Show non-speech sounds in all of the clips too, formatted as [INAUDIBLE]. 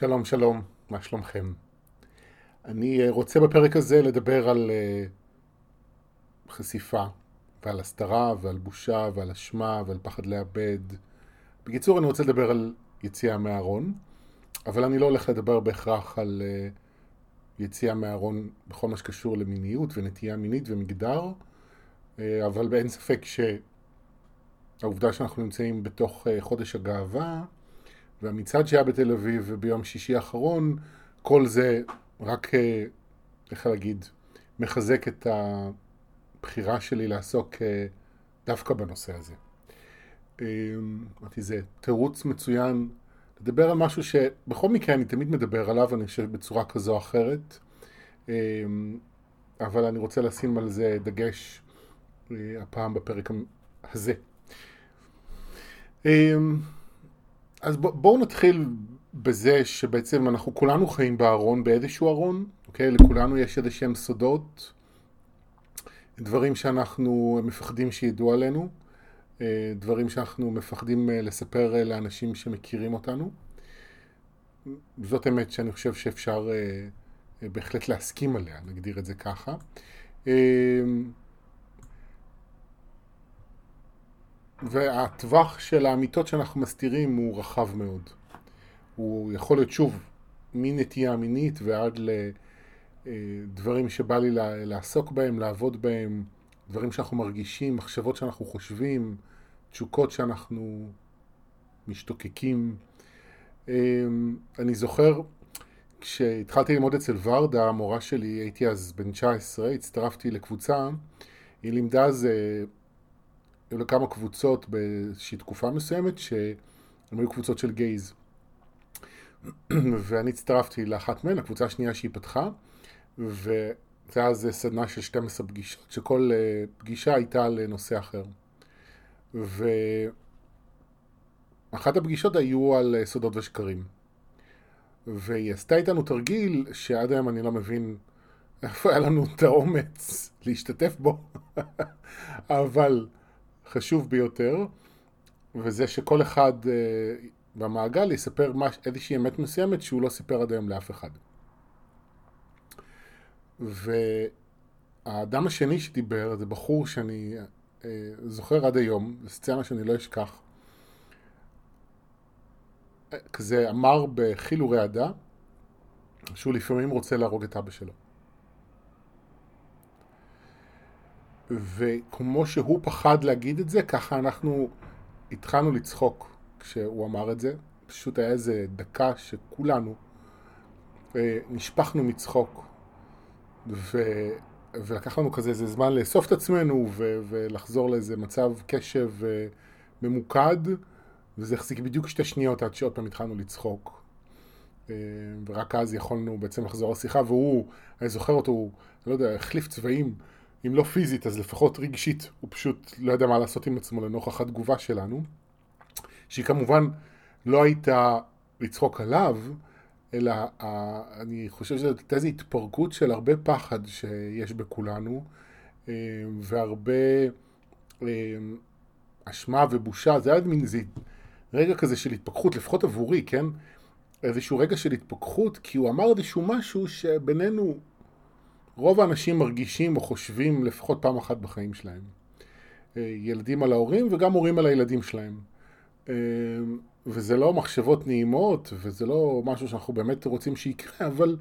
שלום, שלום, מה שלומכם? אני אה, רוצה בפרק הזה לדבר על אה, חשיפה ועל הסתרה ועל בושה ועל אשמה ועל פחד לאבד. בקיצור, אני רוצה לדבר על יציאה מהארון, אבל אני לא הולך לדבר בהכרח על אה, יציאה מהארון בכל מה שקשור למיניות ונטייה מינית ומגדר, אבל אין ספק שהעובדה שאנחנו נמצאים בתוך חודש הגאווה והמצעד שהיה בתל אביב ביום שישי האחרון, כל זה רק, אה, איך להגיד, מחזק את הבחירה שלי לעסוק אה, דווקא בנושא הזה. אה, אמרתי, זה תירוץ מצוין לדבר על משהו שבכל מקרה אני תמיד מדבר עליו, אני חושב בצורה כזו או אחרת, אבל אני רוצה לשים על זה דגש הפעם בפרק הזה. אז בואו נתחיל בזה שבעצם אנחנו כולנו חיים בארון, באיזשהו ארון, אוקיי? לכולנו יש איזה שהם סודות, דברים שאנחנו מפחדים שידעו עלינו, אה, דברים שאנחנו מפחדים אה, לספר אה, לאנשים שמכירים אותנו. זאת אמת שאני חושב שאפשר בהחלט להסכים עליה, נגדיר את זה ככה. והטווח של האמיתות שאנחנו מסתירים הוא רחב מאוד. הוא יכול להיות שוב מנטייה מינית ועד לדברים שבא לי לעסוק בהם, לעבוד בהם, דברים שאנחנו מרגישים, מחשבות שאנחנו חושבים, תשוקות שאנחנו משתוקקים. אמ, אני זוכר כשהתחלתי ללמוד אצל ורדה, המורה שלי, הייתי אז בן 19, הצטרפתי לקבוצה, היא לימדה אז אה, היו לה כמה קבוצות באיזושהי תקופה מסוימת שהן היו קבוצות של גייז. [CLEARS THROAT] ואני הצטרפתי לאחת מהן, הקבוצה השנייה שהיא פתחה, וזה היה איזה סדנה של 12 פגישות, שכל אה, פגישה הייתה לנושא אחר. ואחת הפגישות היו על אה, סודות ושקרים. והיא עשתה איתנו תרגיל שעד היום אני לא מבין [LAUGHS] איפה היה לנו את האומץ להשתתף בו, [LAUGHS] אבל חשוב ביותר, וזה שכל אחד uh, במעגל יספר מש, איזושהי אמת מסוימת שהוא לא סיפר עד היום לאף אחד. והאדם השני שדיבר זה בחור שאני uh, זוכר עד היום, זו סצנה שאני לא אשכח. כזה אמר בחיל ורעדה שהוא לפעמים רוצה להרוג את אבא שלו. וכמו שהוא פחד להגיד את זה, ככה אנחנו התחלנו לצחוק כשהוא אמר את זה. פשוט היה איזה דקה שכולנו אה, נשפכנו מצחוק. ו... ולקח לנו כזה איזה זמן לאסוף את עצמנו ו... ולחזור לאיזה מצב קשב אה, ממוקד, וזה החזיק בדיוק שתי שניות עד שעוד פעם התחלנו לצחוק. אה, ורק אז יכולנו בעצם לחזור לשיחה, והוא, אני זוכר אותו, הוא, לא יודע, החליף צבעים. אם לא פיזית, אז לפחות רגשית, הוא פשוט לא יודע מה לעשות עם עצמו לנוכח התגובה שלנו, שהיא כמובן לא הייתה לצחוק עליו, אלא אני חושב הייתה איזו התפרקות של הרבה פחד שיש בכולנו, אה, והרבה אה, אשמה ובושה, זה היה מין איזה רגע כזה של התפכחות, לפחות עבורי, כן? איזשהו רגע של התפכחות, כי הוא אמר איזשהו משהו שבינינו רוב האנשים מרגישים או חושבים לפחות פעם אחת בחיים שלהם. אה, ילדים על ההורים וגם הורים על הילדים שלהם. אה, וזה לא מחשבות נעימות, וזה לא משהו שאנחנו באמת רוצים שיקרה, [LAUGHS] אבל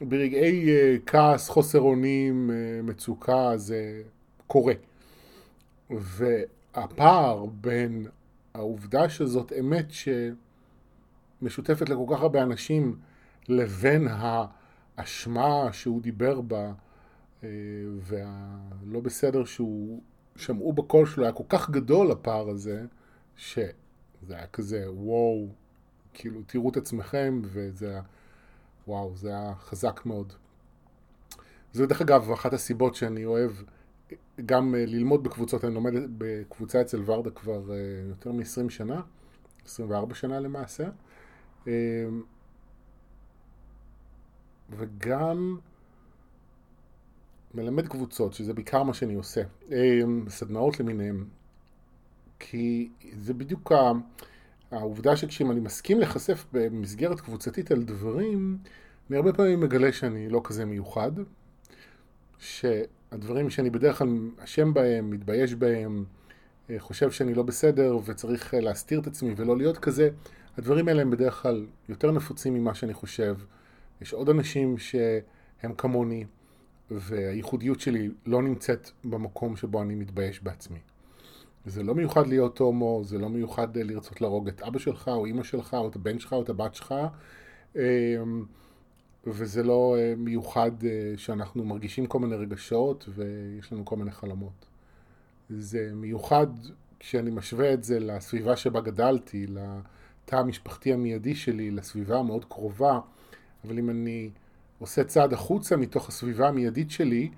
ברגעי אה, כעס, חוסר אונים, מצוקה, זה קורה. והפער בין העובדה שזאת אמת שמשותפת לכל כך הרבה אנשים לבין ה... האשמה שהוא דיבר בה אה, והלא בסדר שהוא שמעו בקול שלו היה כל כך גדול הפער הזה שזה היה כזה וואו כאילו תראו את עצמכם וזה היה וואו זה היה חזק מאוד. זה דרך אגב אחת הסיבות שאני אוהב גם אה, ללמוד בקבוצות, אני לומד בקבוצה אצל ורדה כבר אה, יותר מ-20 שנה, 24 שנה למעשה. וגם מלמד קבוצות, שזה בעיקר מה שאני עושה, אמ, סדנאות למיניהם, כי זה בדיוק העובדה שכשאם אני מסכים להיחשף במסגרת קבוצתית על דברים, אני הרבה פעמים מגלה שאני לא כזה מיוחד, שהדברים שאני בדרך כלל אשם בהם, מתבייש בהם, אה, חושב שאני לא בסדר וצריך אה, להסתיר את עצמי ולא להיות כזה, הדברים האלה הם בדרך כלל יותר נפוצים ממה שאני חושב. יש עוד אנשים שהם כמוני, והייחודיות שלי לא נמצאת במקום שבו אני מתבייש בעצמי. זה לא מיוחד להיות הומו, זה לא מיוחד אה, לרצות להרוג את אבא שלך, או אמא שלך, או את הבן שלך, או את הבת שלך, אמ, וזה לא אה, מיוחד אה, שאנחנו מרגישים כל מיני רגשות ויש לנו כל מיני חלומות. זה מיוחד כשאני משווה את זה לסביבה שבה גדלתי, לתא המשפחתי המיידי שלי, לסביבה המאוד קרובה, אבל אם אני עושה צעד החוצה מתוך הסביבה המיידית שלי,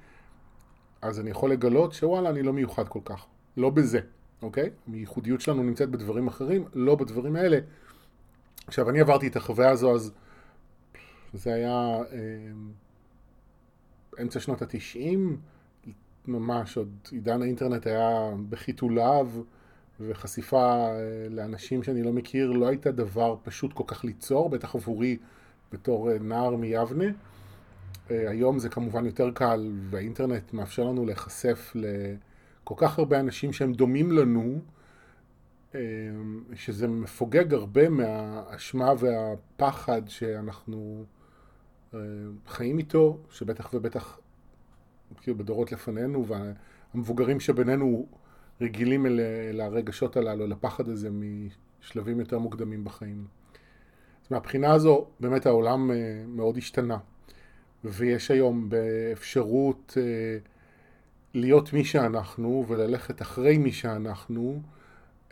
אז אני יכול לגלות שוואלה, אני לא מיוחד כל כך. לא בזה, אוקיי? הייחודיות שלנו נמצאת בדברים אחרים, לא בדברים האלה. עכשיו, אני עברתי את החוויה הזו, אז זה היה אה, אמצע שנות התשעים, ממש עוד עידן האינטרנט היה בחיתוליו, וחשיפה אה, לאנשים שאני לא מכיר לא הייתה דבר פשוט כל כך ליצור, בטח עבורי בתור אה, נער מיבנה. אה, היום זה כמובן יותר קל, והאינטרנט מאפשר לנו להיחשף לכל כך הרבה אנשים שהם דומים לנו, אה, שזה מפוגג הרבה מהאשמה והפחד שאנחנו חיים איתו, שבטח ובטח כאילו בדורות לפנינו, והמבוגרים שבינינו רגילים אל, הרגשות הללו, לפחד הזה משלבים יותר מוקדמים בחיים. מהבחינה הזו באמת העולם אה, מאוד השתנה ויש היום באפשרות אה, להיות מי שאנחנו וללכת אחרי מי שאנחנו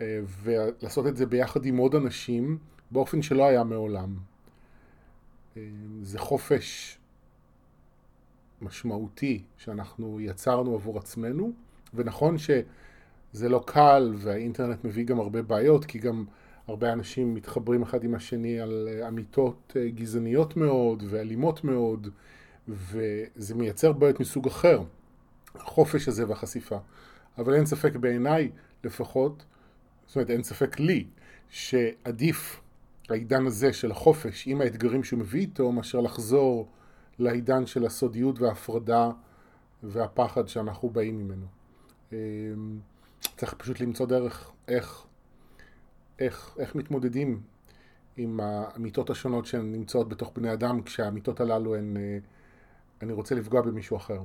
אה, ולעשות את זה ביחד עם עוד אנשים באופן שלא היה מעולם. זה חופש משמעותי שאנחנו יצרנו עבור עצמנו ונכון שזה לא קל והאינטרנט מביא גם הרבה בעיות כי גם הרבה אנשים מתחברים אחד עם השני על אה, אמיתות אה, גזעניות מאוד ואלימות מאוד, וזה מייצר בעיות מסוג אחר, החופש הזה והחשיפה. אבל אין ספק בעיניי לפחות, זאת אומרת אין ספק לי, שעדיף העידן הזה של החופש עם האתגרים שהוא מביא איתו, מאשר לחזור לעידן של הסודיות וההפרדה והפחד שאנחנו באים ממנו. אמ, צריך פשוט למצוא דרך איך איך, איך מתמודדים עם האמיתות השונות שהן נמצאות בתוך בני אדם, כשהאמיתות הללו הן, אה, אני רוצה לפגוע במישהו אחר.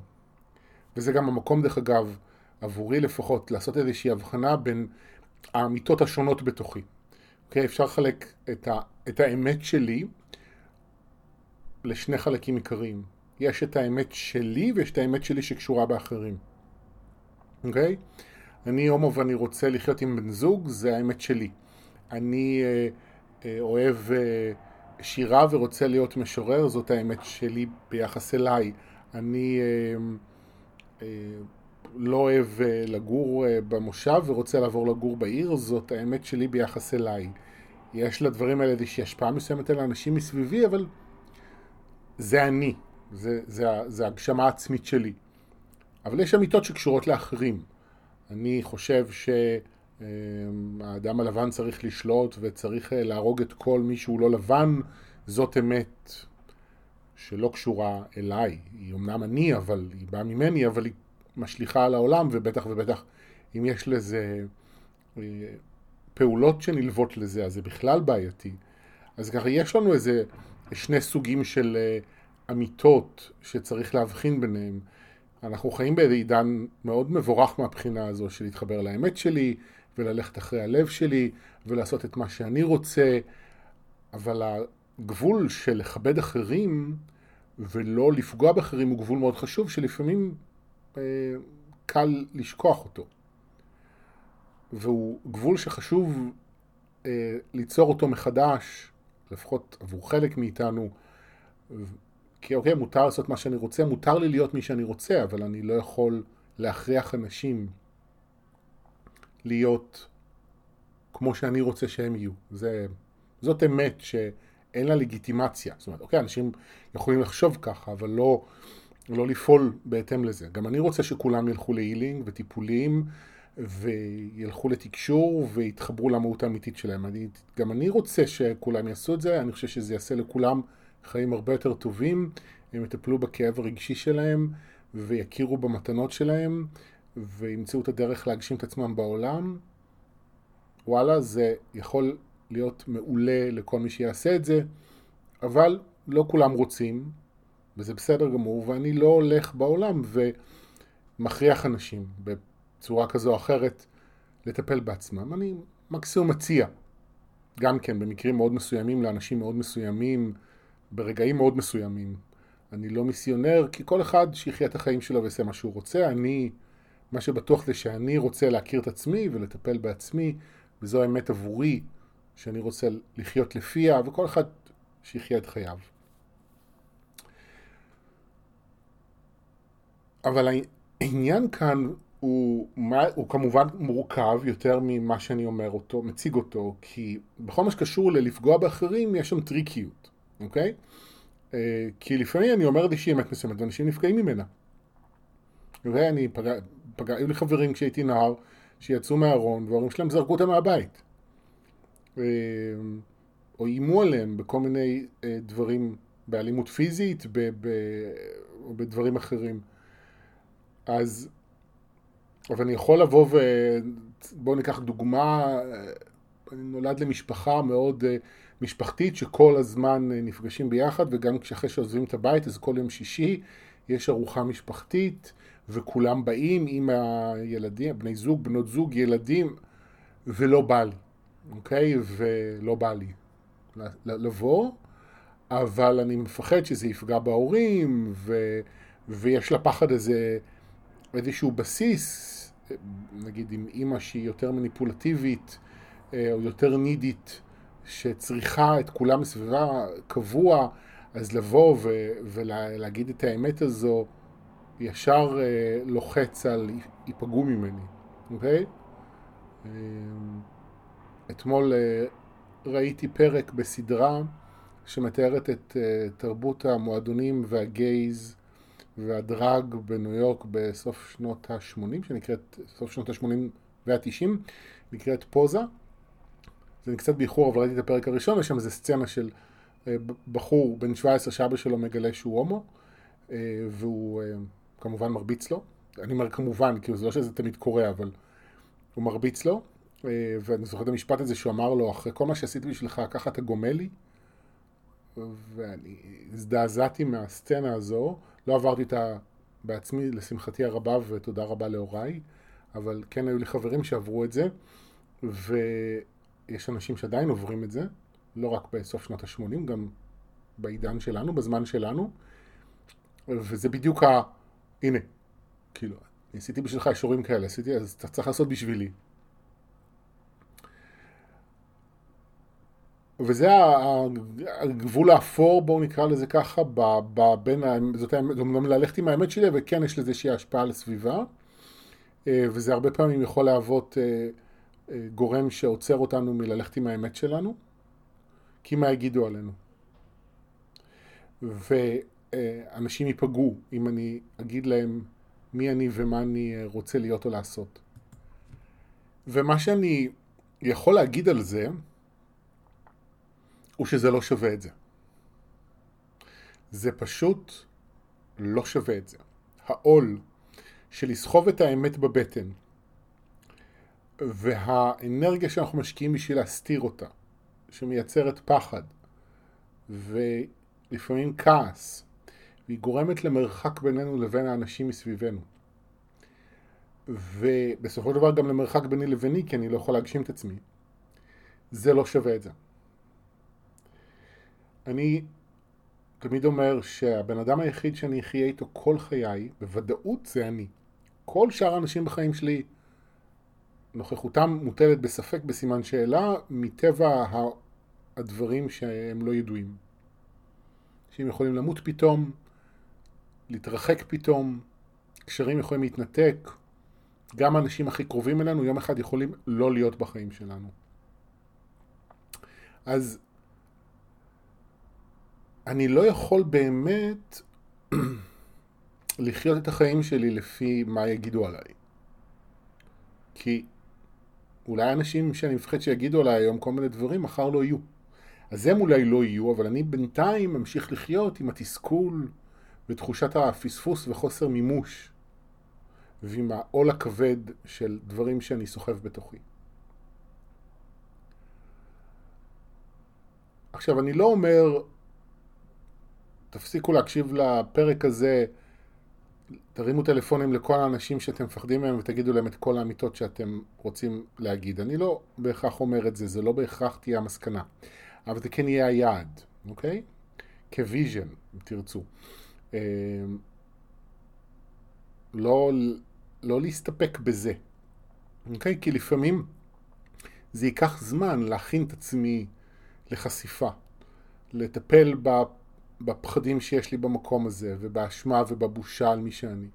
וזה גם המקום, דרך אגב, עבורי לפחות, לעשות איזושהי הבחנה בין האמיתות השונות בתוכי. אוקיי? אפשר לחלק את, ה, את האמת שלי לשני חלקים עיקריים. יש את האמת שלי ויש את האמת שלי שקשורה באחרים. אוקיי? אני הומו ואני רוצה לחיות עם בן זוג, זה האמת שלי. אני אה, אה, אוהב אה, שירה ורוצה להיות משורר, זאת האמת שלי ביחס אליי. אני לא אוהב לגור במושב ורוצה לעבור לגור בעיר, זאת האמת שלי ביחס אליי. יש לדברים האלה איזושהי השפעה מסוימת על האנשים מסביבי, אבל זה אני, זה, זה, זה הגשמה העצמית שלי. אבל יש אמיתות שקשורות לאחרים. אני חושב ש... אמ, האדם הלבן צריך לשלוט וצריך אה, להרוג את כל מי שהוא לא לבן, זאת אמת שלא קשורה אליי. היא אמנם אני, אבל היא באה ממני, אבל היא משליכה על העולם, ובטח ובטח אם יש לזה אה, פעולות שנלוות לזה, אז זה בכלל בעייתי. אז ככה יש לנו איזה שני סוגים של אה, אמיתות שצריך להבחין ביניהם. אנחנו חיים באיזה עידן מאוד מבורך מהבחינה הזו של להתחבר לאמת שלי, וללכת אחרי הלב שלי ולעשות את מה שאני רוצה, אבל הגבול של לכבד אחרים ולא לפגוע באחרים הוא גבול מאוד חשוב שלפעמים אה, קל לשכוח אותו. והוא גבול שחשוב אה, ליצור אותו מחדש, לפחות עבור חלק מאיתנו, כי אוקיי, מותר לעשות מה שאני רוצה, מותר לי להיות מי שאני רוצה, אבל אני לא יכול להכריח אנשים להיות כמו שאני רוצה שהם יהיו. זה, זאת אמת שאין לה לגיטימציה. זאת אומרת, אוקיי, אנשים יכולים לחשוב ככה, אבל לא, לא לפעול בהתאם לזה. גם אני רוצה שכולם ילכו להילינג וטיפולים וילכו לתקשור ויתחברו למהות האמיתית שלהם. אני, גם אני רוצה שכולם יעשו את זה, אני חושב שזה יעשה לכולם חיים הרבה יותר טובים, הם יטפלו בכאב הרגשי שלהם ויכירו במתנות שלהם וימצאו את הדרך להגשים את עצמם בעולם. וואלה, זה יכול להיות מעולה לכל מי שיעשה את זה, אבל לא כולם רוצים, וזה בסדר גמור, ואני לא הולך בעולם ומכריח אנשים בצורה כזו או אחרת לטפל בעצמם. אני מקסימום מציע, גם כן במקרים מאוד מסוימים לאנשים מאוד מסוימים, ברגעים מאוד מסוימים. אני לא מיסיונר, כי כל אחד שיחיה את החיים שלו ויעשה מה שהוא רוצה. אני, מה שבטוח זה שאני רוצה להכיר את עצמי ולטפל בעצמי, וזו האמת עבורי, שאני רוצה לחיות לפיה, וכל אחד שיחיה את חייו. אבל העניין כאן הוא, הוא כמובן מורכב יותר ממה שאני אומר אותו, מציג אותו, כי בכל מה שקשור ללפגוע באחרים יש שם טריקיות, אוקיי? אה, כי לפעמים אני אומר איזושהי אמת מסוימת ואנשים נפגעים ממנה. ואני פגע, פגע, היו לי חברים כשהייתי נער שיצאו מהארון וההורים שלהם זרקו אותם מהבית. אה, או איימו עליהם בכל מיני אה, דברים, באלימות פיזית ב, ב, או בדברים אחרים. אז, אבל אני יכול לבוא ו... בואו ניקח דוגמה, אני נולד למשפחה מאוד אה, משפחתית שכל הזמן נפגשים ביחד וגם כשאחרי שעוזבים את הבית אז כל יום שישי יש ארוחה משפחתית וכולם באים עם הילדים, בני זוג, בנות זוג, ילדים ולא בא לי, אוקיי? ולא בא לי לבוא, אבל אני מפחד שזה יפגע בהורים ו... ויש לפחד הזה איזשהו בסיס, נגיד עם אימא שהיא יותר מניפולטיבית אה, או יותר נידית, שצריכה את כולם מסביבה קבוע, אז לבוא ו- ולהגיד את האמת הזו ישר אה, לוחץ על ייפגעו ממני, אוקיי? אה, אתמול ראיתי פרק בסדרה שמתארת את תרבות המועדונים והגייז והדרג בניו יורק בסוף שנות ה-80, שנקראת, סוף שנות ה-80 וה-90, נקראת פוזה. זה קצת באיחור, אבל ראיתי את הפרק הראשון, יש שם איזה סצנה של אה, בחור בן 17 שאבא שלו מגלה שהוא הומו, אה, והוא אה, כמובן מרביץ לו. אני אומר כמובן, כי זה לא שזה תמיד קורה, אבל הוא מרביץ לו. ואני זוכר את המשפט הזה שהוא אמר לו, אחרי כל מה שעשיתי בשבילך, ככה אתה גומל לי? ואני הזדעזעתי מהסצנה הזו. לא עברתי אותה בעצמי, לשמחתי הרבה, ותודה רבה להוריי, אבל כן היו לי חברים שעברו את זה, ויש אנשים שעדיין עוברים את זה, לא רק בסוף שנות ה-80, גם בעידן שלנו, בזמן שלנו, וזה בדיוק ה... הנה, כאילו, עשיתי בשבילך אישורים כאלה, עשיתי, אז אתה צריך לעשות בשבילי. וזה הגבול האפור, בואו נקרא לזה ככה, בין, זאת אומרת, ללכת עם האמת שלי, וכן יש לזה איזושהי השפעה על הסביבה, אה, וזה הרבה פעמים יכול להוות אה, אה, גורם שעוצר אותנו מללכת עם האמת שלנו, כי מה יגידו עלינו. ואנשים ייפגעו אם אני אגיד להם מי אני ומה אני רוצה להיות או לעשות. ומה שאני יכול להגיד על זה, הוא שזה לא שווה את זה. זה פשוט לא שווה את זה. העול של לסחוב את האמת בבטן והאנרגיה שאנחנו משקיעים בשביל להסתיר אותה, שמייצרת פחד ולפעמים כעס, והיא גורמת למרחק בינינו לבין האנשים מסביבנו. ובסופו של דבר גם למרחק ביני לביני, כי אני לא יכול להגשים את עצמי. זה לא שווה את זה. אני תמיד אומר שהבן אדם היחיד שאני אחיה איתו כל חיי, בוודאות זה אני. כל שאר האנשים בחיים שלי, נוכחותם מוטלת בספק, בסימן שאלה, מטבע הדברים שהם לא ידועים. שהם יכולים למות פתאום, להתרחק פתאום, קשרים יכולים להתנתק, גם האנשים הכי קרובים אלינו יום אחד יכולים לא להיות בחיים שלנו. אז אני לא יכול באמת [CLEARS THROAT] לחיות את החיים שלי לפי מה יגידו עליי. כי אולי אנשים שאני מפחד שיגידו עליי היום כל מיני דברים, מחר לא יהיו. אז הם אולי לא יהיו, אבל אני בינתיים ממשיך לחיות עם התסכול ותחושת הפספוס וחוסר מימוש, ועם העול הכבד של דברים שאני סוחב בתוכי. עכשיו, אני לא אומר, תפסיקו להקשיב לפרק הזה, תרימו טלפונים לכל האנשים שאתם מפחדים מהם ותגידו להם את כל האמיתות שאתם רוצים להגיד. אני לא בהכרח אומר את זה, זה לא בהכרח תהיה המסקנה. אבל זה כן יהיה היעד, אוקיי? כוויז'ן, אם תרצו. אמ, לא, לא להסתפק בזה, אוקיי? כי לפעמים זה ייקח זמן להכין את עצמי לחשיפה, לטפל בפחדים שיש לי במקום הזה, ובאשמה ובבושה על מי שאני.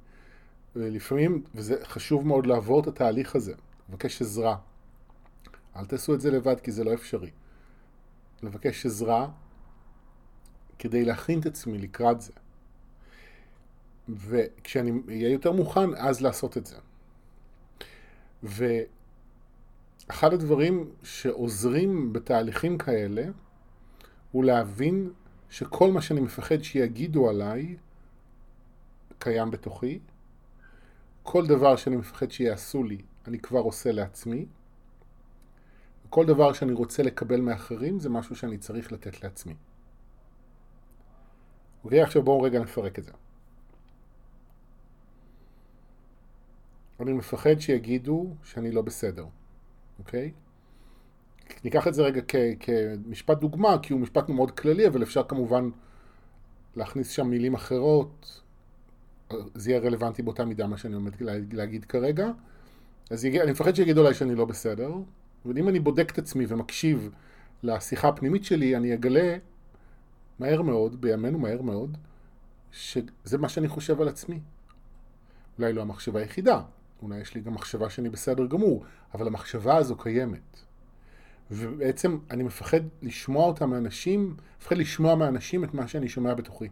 ולפעמים, וזה חשוב מאוד לעבור את התהליך הזה, לבקש עזרה. אל תעשו את זה לבד כי זה לא אפשרי. לבקש עזרה כדי להכין את עצמי לקראת זה. וכשאני אהיה יותר מוכן, אז לעשות את זה. ואחד הדברים שעוזרים בתהליכים כאלה, הוא להבין שכל מה שאני מפחד שיגידו עליי, קיים בתוכי. כל דבר שאני מפחד שיעשו לי, אני כבר עושה לעצמי. כל דבר שאני רוצה לקבל מאחרים זה משהו שאני צריך לתת לעצמי. אוקיי, עכשיו בואו רגע נפרק את זה. אני מפחד שיגידו שאני לא בסדר, אוקיי? ניקח את זה רגע כ- כמשפט דוגמה, כי הוא משפט מאוד כללי, אבל אפשר כמובן להכניס שם מילים אחרות, זה יהיה רלוונטי באותה מידה מה שאני עומד להגיד כרגע. אז יגיע, אני מפחד שיגידו עליי שאני לא בסדר, אבל אם אני בודק את עצמי ומקשיב לשיחה הפנימית שלי, אני אגלה מהר מאוד, בימינו מהר מאוד, שזה מה שאני חושב על עצמי. אולי לא המחשבה היחידה, אולי יש לי גם מחשבה שאני בסדר גמור, אבל המחשבה הזו קיימת. ובעצם אני מפחד לשמוע אותה מאנשים, מפחד לשמוע מאנשים את מה שאני שומע בתוכי.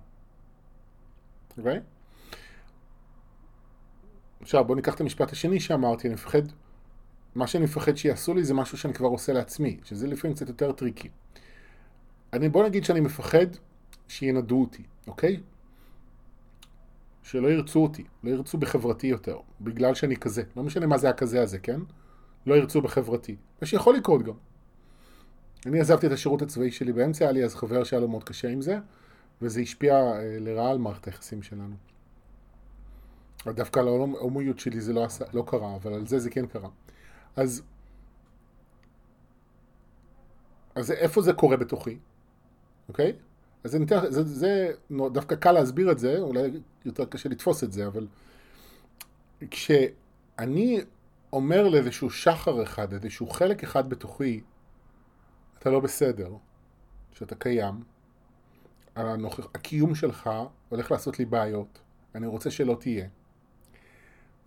אוקיי? עכשיו בואו ניקח את המשפט השני שאמרתי, אני מפחד מה שאני מפחד שיעשו לי זה משהו שאני כבר עושה לעצמי, שזה לפעמים קצת יותר טריקי. אני, בוא נגיד שאני מפחד שינדו אותי, אוקיי? שלא ירצו אותי, לא ירצו בחברתי יותר, בגלל שאני כזה. לא משנה מה זה הכזה הזה, כן? לא ירצו בחברתי. מה שיכול לקרות גם. אני עזבתי את השירות הצבאי שלי באמצע, היה לי אז חבר שהיה לו מאוד קשה עם זה, וזה השפיע אה, לרעה על מערכת היחסים שלנו. דווקא על ההומואיות שלי זה לא, עשה, לא קרה, אבל על זה זה כן קרה. אז, אז איפה זה קורה בתוכי, אוקיי? אז זה, ניתן, זה, זה דווקא קל להסביר את זה, אולי יותר קשה לתפוס את זה, אבל כשאני אומר לאיזשהו שחר אחד, איזשהו חלק אחד בתוכי, אתה לא בסדר, שאתה קיים, הנוכח, הקיום שלך הולך לעשות לי בעיות, אני רוצה שלא תהיה.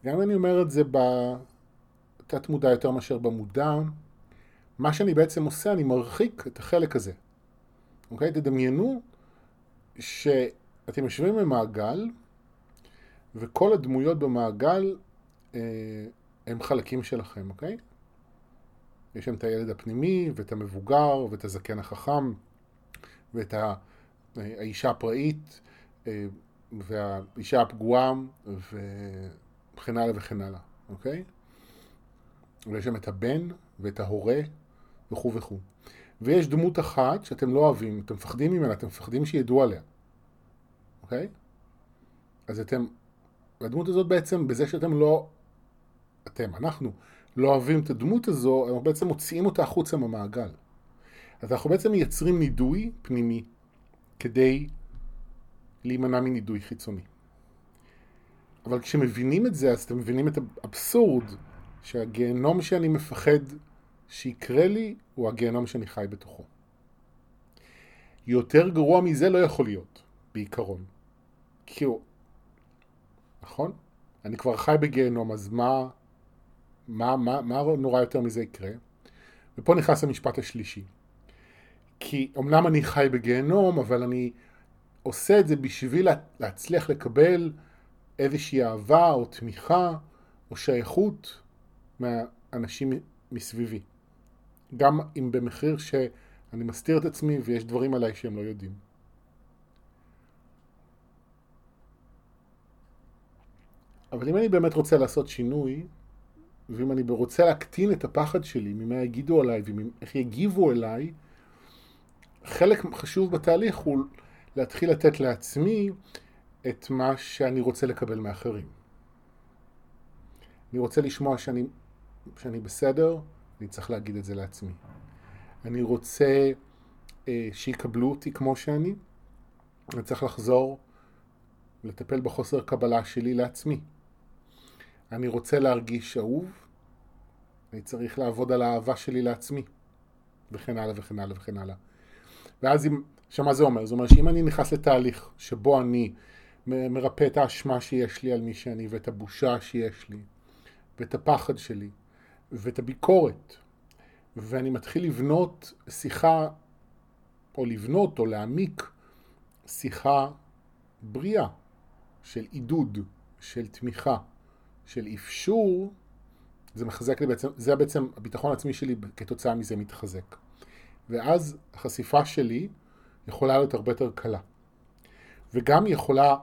גם אם אני אומר את זה בתת מודע יותר מאשר במודע, מה שאני בעצם עושה, אני מרחיק את החלק הזה. אוקיי? תדמיינו שאתם יושבים במעגל, וכל הדמויות במעגל אה, הם חלקים שלכם, אוקיי? יש שם את הילד הפנימי, ואת המבוגר, ואת הזקן החכם, ואת האישה הפראית, אה, והאישה הפגועה, וכן הלאה וכן הלאה, אוקיי? ויש שם את הבן ואת ההורה וכו' וכו'. ויש דמות אחת שאתם לא אוהבים, אתם מפחדים ממנה, אתם מפחדים שידעו עליה, אוקיי? אז אתם, הדמות הזאת בעצם, בזה שאתם לא, אתם, אנחנו, לא אוהבים את הדמות הזו, אנחנו בעצם מוציאים אותה החוצה מהמעגל. אז אנחנו בעצם מייצרים נידוי פנימי כדי להימנע מנידוי חיצוני. אבל כשמבינים את זה, אז אתם מבינים את האבסורד שהגיהנום שאני מפחד שיקרה לי הוא הגיהנום שאני חי בתוכו. יותר גרוע מזה לא יכול להיות, בעיקרון. כי הוא... נכון? אני כבר חי בגיהנום, אז מה, מה, מה, מה נורא יותר מזה יקרה? ופה נכנס המשפט השלישי. כי אמנם אני חי בגיהנום, אבל אני עושה את זה בשביל להצליח לקבל איזושהי אהבה או תמיכה או שייכות מה, אנשים מסביבי. גם אם במחיר שאני מסתיר את עצמי ויש דברים עליי שהם לא יודעים. אבל אם אני באמת רוצה לעשות שינוי, ואם אני רוצה להקטין את הפחד שלי ממה יגידו עליי ואיך יגיבו אליי, חלק חשוב בתהליך הוא להתחיל לתת לעצמי את מה שאני רוצה לקבל מאחרים. אני רוצה לשמוע שאני, שאני בסדר, אני צריך להגיד את זה לעצמי. אני רוצה אה, שיקבלו אותי כמו שאני, אני צריך לחזור לטפל בחוסר קבלה שלי לעצמי. אני רוצה להרגיש אהוב, אני צריך לעבוד על האהבה שלי לעצמי, וכן הלאה וכן הלאה וכן הלאה. ואז אם, עכשיו מה זה אומר? זה אומר שאם אני נכנס לתהליך שבו אני מרפא את האשמה שיש לי על מי שאני, ואת הבושה שיש לי, ואת הפחד שלי, ואת הביקורת, ואני מתחיל לבנות שיחה, או לבנות או להעמיק שיחה בריאה של עידוד, של תמיכה, של אפשור, זה מחזק לי בעצם, זה בעצם הביטחון העצמי שלי כתוצאה מזה מתחזק. ואז החשיפה שלי יכולה להיות הרבה יותר קלה. וגם יכולה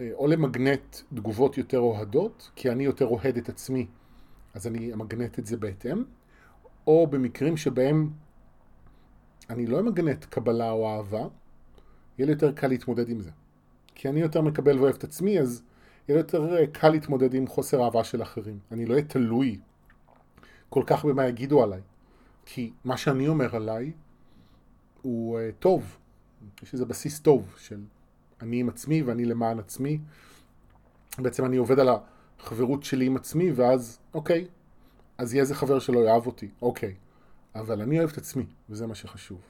אה, או למגנט תגובות יותר אוהדות, כי אני יותר אוהד את עצמי, אז אני אמגנט את זה בהתאם, או במקרים שבהם אני לא אמגנט קבלה או אהבה, יהיה לי יותר קל להתמודד עם זה. כי אני יותר מקבל ואוהב את עצמי, אז יהיה יותר אה, קל להתמודד עם חוסר אהבה של אחרים. אני לא אהיה תלוי כל כך במה יגידו עליי. כי מה שאני אומר עליי הוא uh, טוב. יש איזה בסיס טוב של אני עם עצמי ואני למען עצמי. בעצם אני עובד על החברות שלי עם עצמי, ואז, אוקיי, אז יהיה איזה חבר שלא יאהב אותי, אוקיי. אבל אני אוהב את עצמי, וזה מה שחשוב.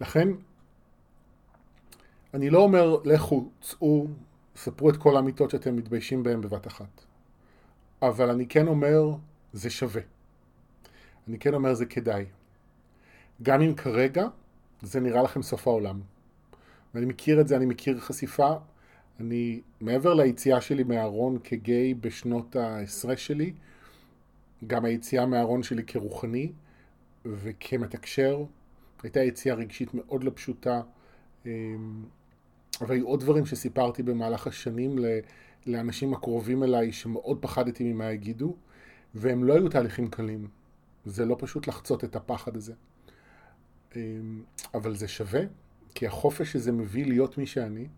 לכן, אני לא אומר, לכו, צאו, ספרו את כל האמיתות שאתם מתביישים בהן בבת אחת. אבל אני כן אומר, זה שווה. אני כן אומר, זה כדאי. גם אם כרגע זה נראה לכם סוף העולם. ואני מכיר את זה, אני מכיר חשיפה. אני, מעבר ליציאה שלי מהארון כגיי בשנות העשרה שלי, גם היציאה מהארון שלי כרוחני וכמתקשר, הייתה יציאה רגשית מאוד לא פשוטה. אמ, אבל היו עוד דברים שסיפרתי במהלך השנים לאנשים הקרובים אליי שמאוד פחדתי ממה יגידו, והם לא היו תהליכים קלים. זה לא פשוט לחצות את הפחד הזה. אמ, אבל זה שווה, כי החופש שזה מביא להיות מי שאני,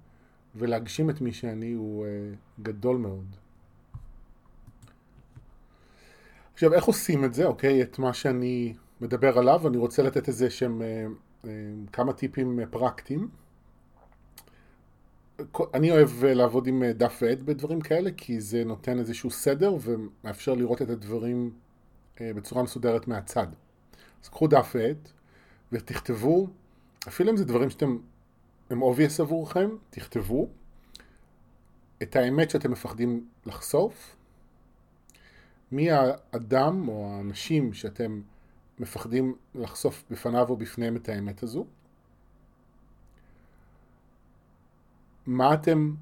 ולהגשים את מי שאני הוא אה, גדול מאוד. עכשיו, איך עושים את זה, אוקיי? את מה שאני מדבר עליו, אני רוצה לתת איזה שהם אה, אה, כמה טיפים פרקטיים. אני אוהב לעבוד עם דף ועד בדברים כאלה, כי זה נותן איזשהו סדר ומאפשר לראות את הדברים בצורה מסודרת מהצד. אז קחו דף ועד ותכתבו אפילו אם זה דברים שאתם, הם obvious עבורכם, תכתבו. את האמת שאתם מפחדים לחשוף, מי האדם או האנשים שאתם מפחדים לחשוף בפניו או בפניהם את האמת הזו, מה אתם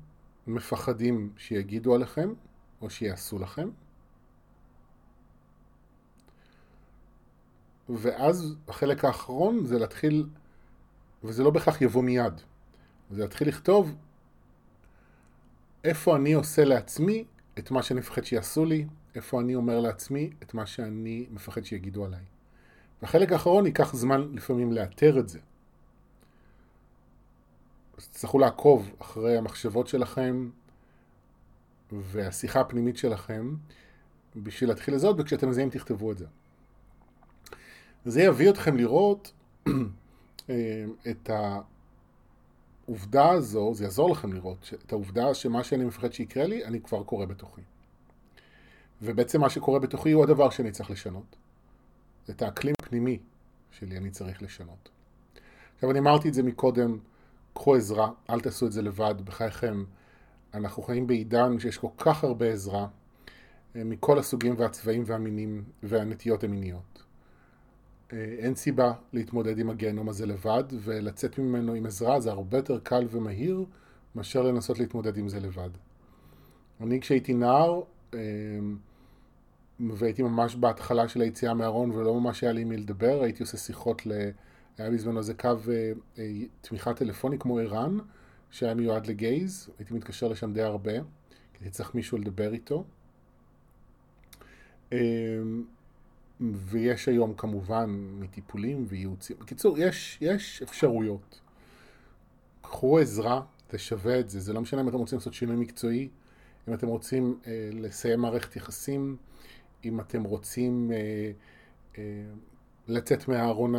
מפחדים שיגידו עליכם או שיעשו לכם, ואז החלק האחרון זה להתחיל וזה לא בהכרח יבוא מיד. זה להתחיל לכתוב איפה אני עושה לעצמי את מה שאני מפחד שיעשו לי, איפה אני אומר לעצמי את מה שאני מפחד שיגידו עליי. והחלק האחרון ייקח זמן לפעמים לאתר את זה. אז תצטרכו לעקוב אחרי המחשבות שלכם והשיחה הפנימית שלכם בשביל להתחיל לזהות, וכשאתם מזהים תכתבו את זה. זה יביא אתכם לראות [CLEARS THROAT] אה, את העובדה הזו, זה יעזור לכם לראות את העובדה שמה שאני מפחד שיקרה לי, אני כבר קורא בתוכי. ובעצם מה שקורה בתוכי הוא הדבר שאני צריך לשנות. את האקלים הפנימי שלי אני צריך לשנות. עכשיו אני אמרתי את זה מקודם, קחו עזרה, אל תעשו את זה לבד, בחייכם. אנחנו חיים בעידן שיש כל כך הרבה עזרה אה, מכל הסוגים והצבעים והמינים והנטיות המיניות. אה, אין סיבה להתמודד עם הגיהנום הזה לבד, ולצאת ממנו עם עזרה זה הרבה יותר קל ומהיר מאשר לנסות להתמודד עם זה לבד. אני כשהייתי נער, אה, והייתי ממש בהתחלה של היציאה מהארון ולא ממש היה לי מי לדבר, הייתי עושה שיחות, ל... היה בזמנו איזה קו אה, תמיכה טלפוני כמו ערן, שהיה מיועד לגייז, הייתי מתקשר לשם די הרבה, כי הייתי צריך מישהו לדבר איתו. ויש היום כמובן מטיפולים וייעוצים. בקיצור, יש, יש אפשרויות. קחו עזרה, זה שווה את זה. זה לא משנה אם אתם רוצים לעשות שינוי מקצועי, אם אתם רוצים אה, לסיים מערכת יחסים, אם אתם רוצים אה, אה, לצאת מהארון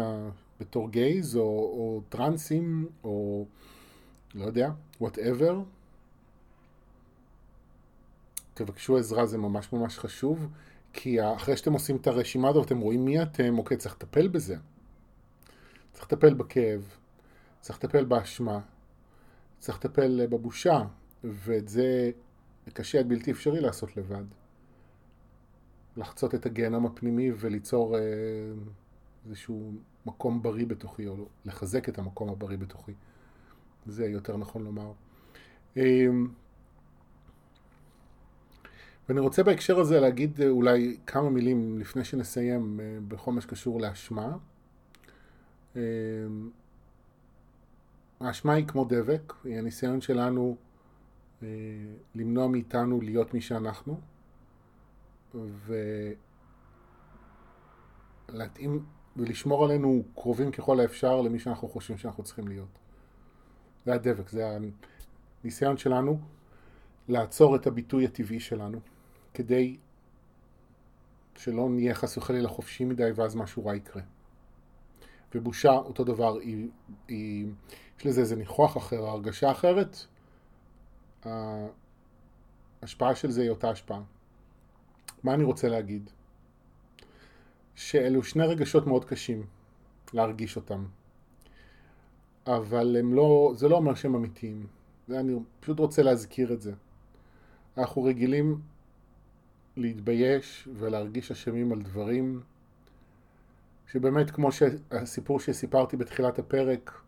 בתור גייז, או, או טרנסים, או לא יודע, whatever. תבקשו עזרה, זה ממש ממש חשוב. כי אחרי שאתם עושים את הרשימה הזאת, אתם רואים מי אתם, אוקיי, צריך לטפל בזה. צריך לטפל בכאב, צריך לטפל באשמה, צריך לטפל בבושה, ואת זה קשה עד בלתי אפשרי לעשות לבד. לחצות את הגיהנום הפנימי וליצור אה, איזשהו מקום בריא בתוכי, או לחזק את המקום הבריא בתוכי. זה יותר נכון לומר. אה, ואני רוצה בהקשר הזה להגיד אה, אולי כמה מילים לפני שנסיים אה, בכל מה שקשור לאשמה. אה, האשמה היא כמו דבק, היא הניסיון שלנו למנוע מאיתנו להיות מי שאנחנו ולהתאים ולשמור עלינו קרובים ככל האפשר למי שאנחנו חושבים שאנחנו צריכים להיות. זה הדבק, זה הניסיון שלנו לעצור את הביטוי הטבעי שלנו. כדי שלא נהיה חס וחלילה חופשי מדי ואז משהו רע יקרה. ובושה, אותו דבר, היא, היא, יש לזה איזה ניחוח אחר, הרגשה אחרת, ההשפעה של זה היא אותה השפעה. מה אני רוצה להגיד? שאלו שני רגשות מאוד קשים להרגיש אותם, אבל הם לא, זה לא אומר שהם אמיתיים, אני פשוט רוצה להזכיר את זה. אנחנו רגילים להתבייש ולהרגיש אשמים על דברים שבאמת כמו שהסיפור שסיפרתי בתחילת הפרק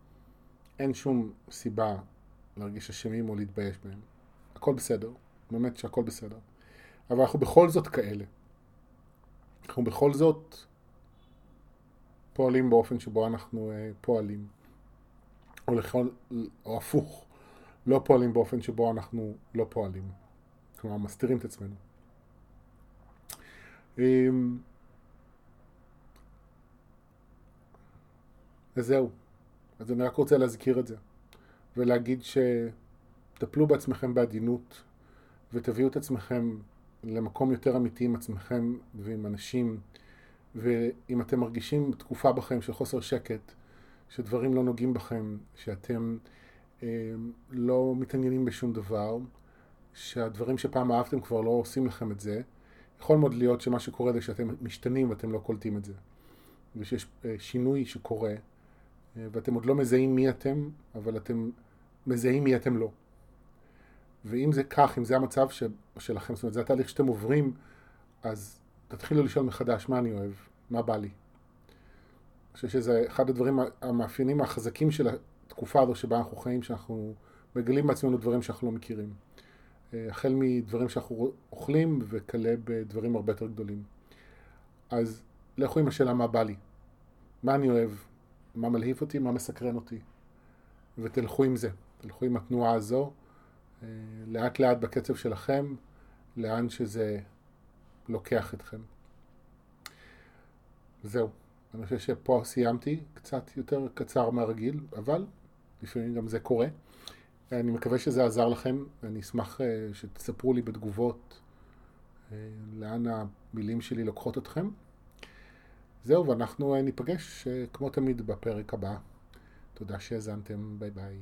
אין שום סיבה להרגיש אשמים או להתבייש בהם. הכל בסדר, באמת שהכל בסדר. אבל אנחנו בכל זאת כאלה. אנחנו בכל זאת פועלים באופן שבו אנחנו uh, פועלים. או, לכל, או הפוך, לא פועלים באופן שבו אנחנו לא פועלים. כלומר, מסתירים את עצמנו. וזהו. אז אני רק רוצה להזכיר את זה, ולהגיד שטפלו בעצמכם בעדינות, ותביאו את עצמכם למקום יותר אמיתי עם עצמכם ועם אנשים, ואם אתם מרגישים תקופה בכם של חוסר שקט, שדברים לא נוגעים בכם, שאתם אה, לא מתעניינים בשום דבר, שהדברים שפעם אהבתם כבר לא עושים לכם את זה, יכול מאוד להיות שמה שקורה זה שאתם משתנים ואתם לא קולטים את זה. ושיש אה, שינוי שקורה, אה, ואתם עוד לא מזהים מי אתם, אבל אתם מזהים מי אתם לא. ואם זה כך, אם זה המצב ש... שלכם, זאת אומרת, זה התהליך שאתם עוברים, אז תתחילו לשאול מחדש, מה אני אוהב? מה בא לי? אני חושב שזה אחד הדברים המאפיינים החזקים של התקופה הזו שבה אנחנו חיים, שאנחנו מגלים בעצמנו דברים שאנחנו לא מכירים. אה, החל מדברים שאנחנו אוכלים וכלה בדברים הרבה יותר גדולים. אז לכו עם השאלה מה בא לי, מה אני אוהב, מה מלהיב אותי, מה מסקרן אותי, ותלכו עם זה, תלכו עם התנועה הזו, אה, לאט לאט בקצב שלכם, לאן שזה לוקח אתכם. זהו, אני חושב שפה סיימתי, קצת יותר קצר מהרגיל, אבל לפעמים גם זה קורה. אני מקווה שזה עזר לכם, אני אשמח אה, שתספרו לי בתגובות אה, לאן המילים שלי לוקחות אתכם. זהו, ואנחנו אה, ניפגש כמו תמיד בפרק הבא. תודה שהאזנתם, ביי ביי.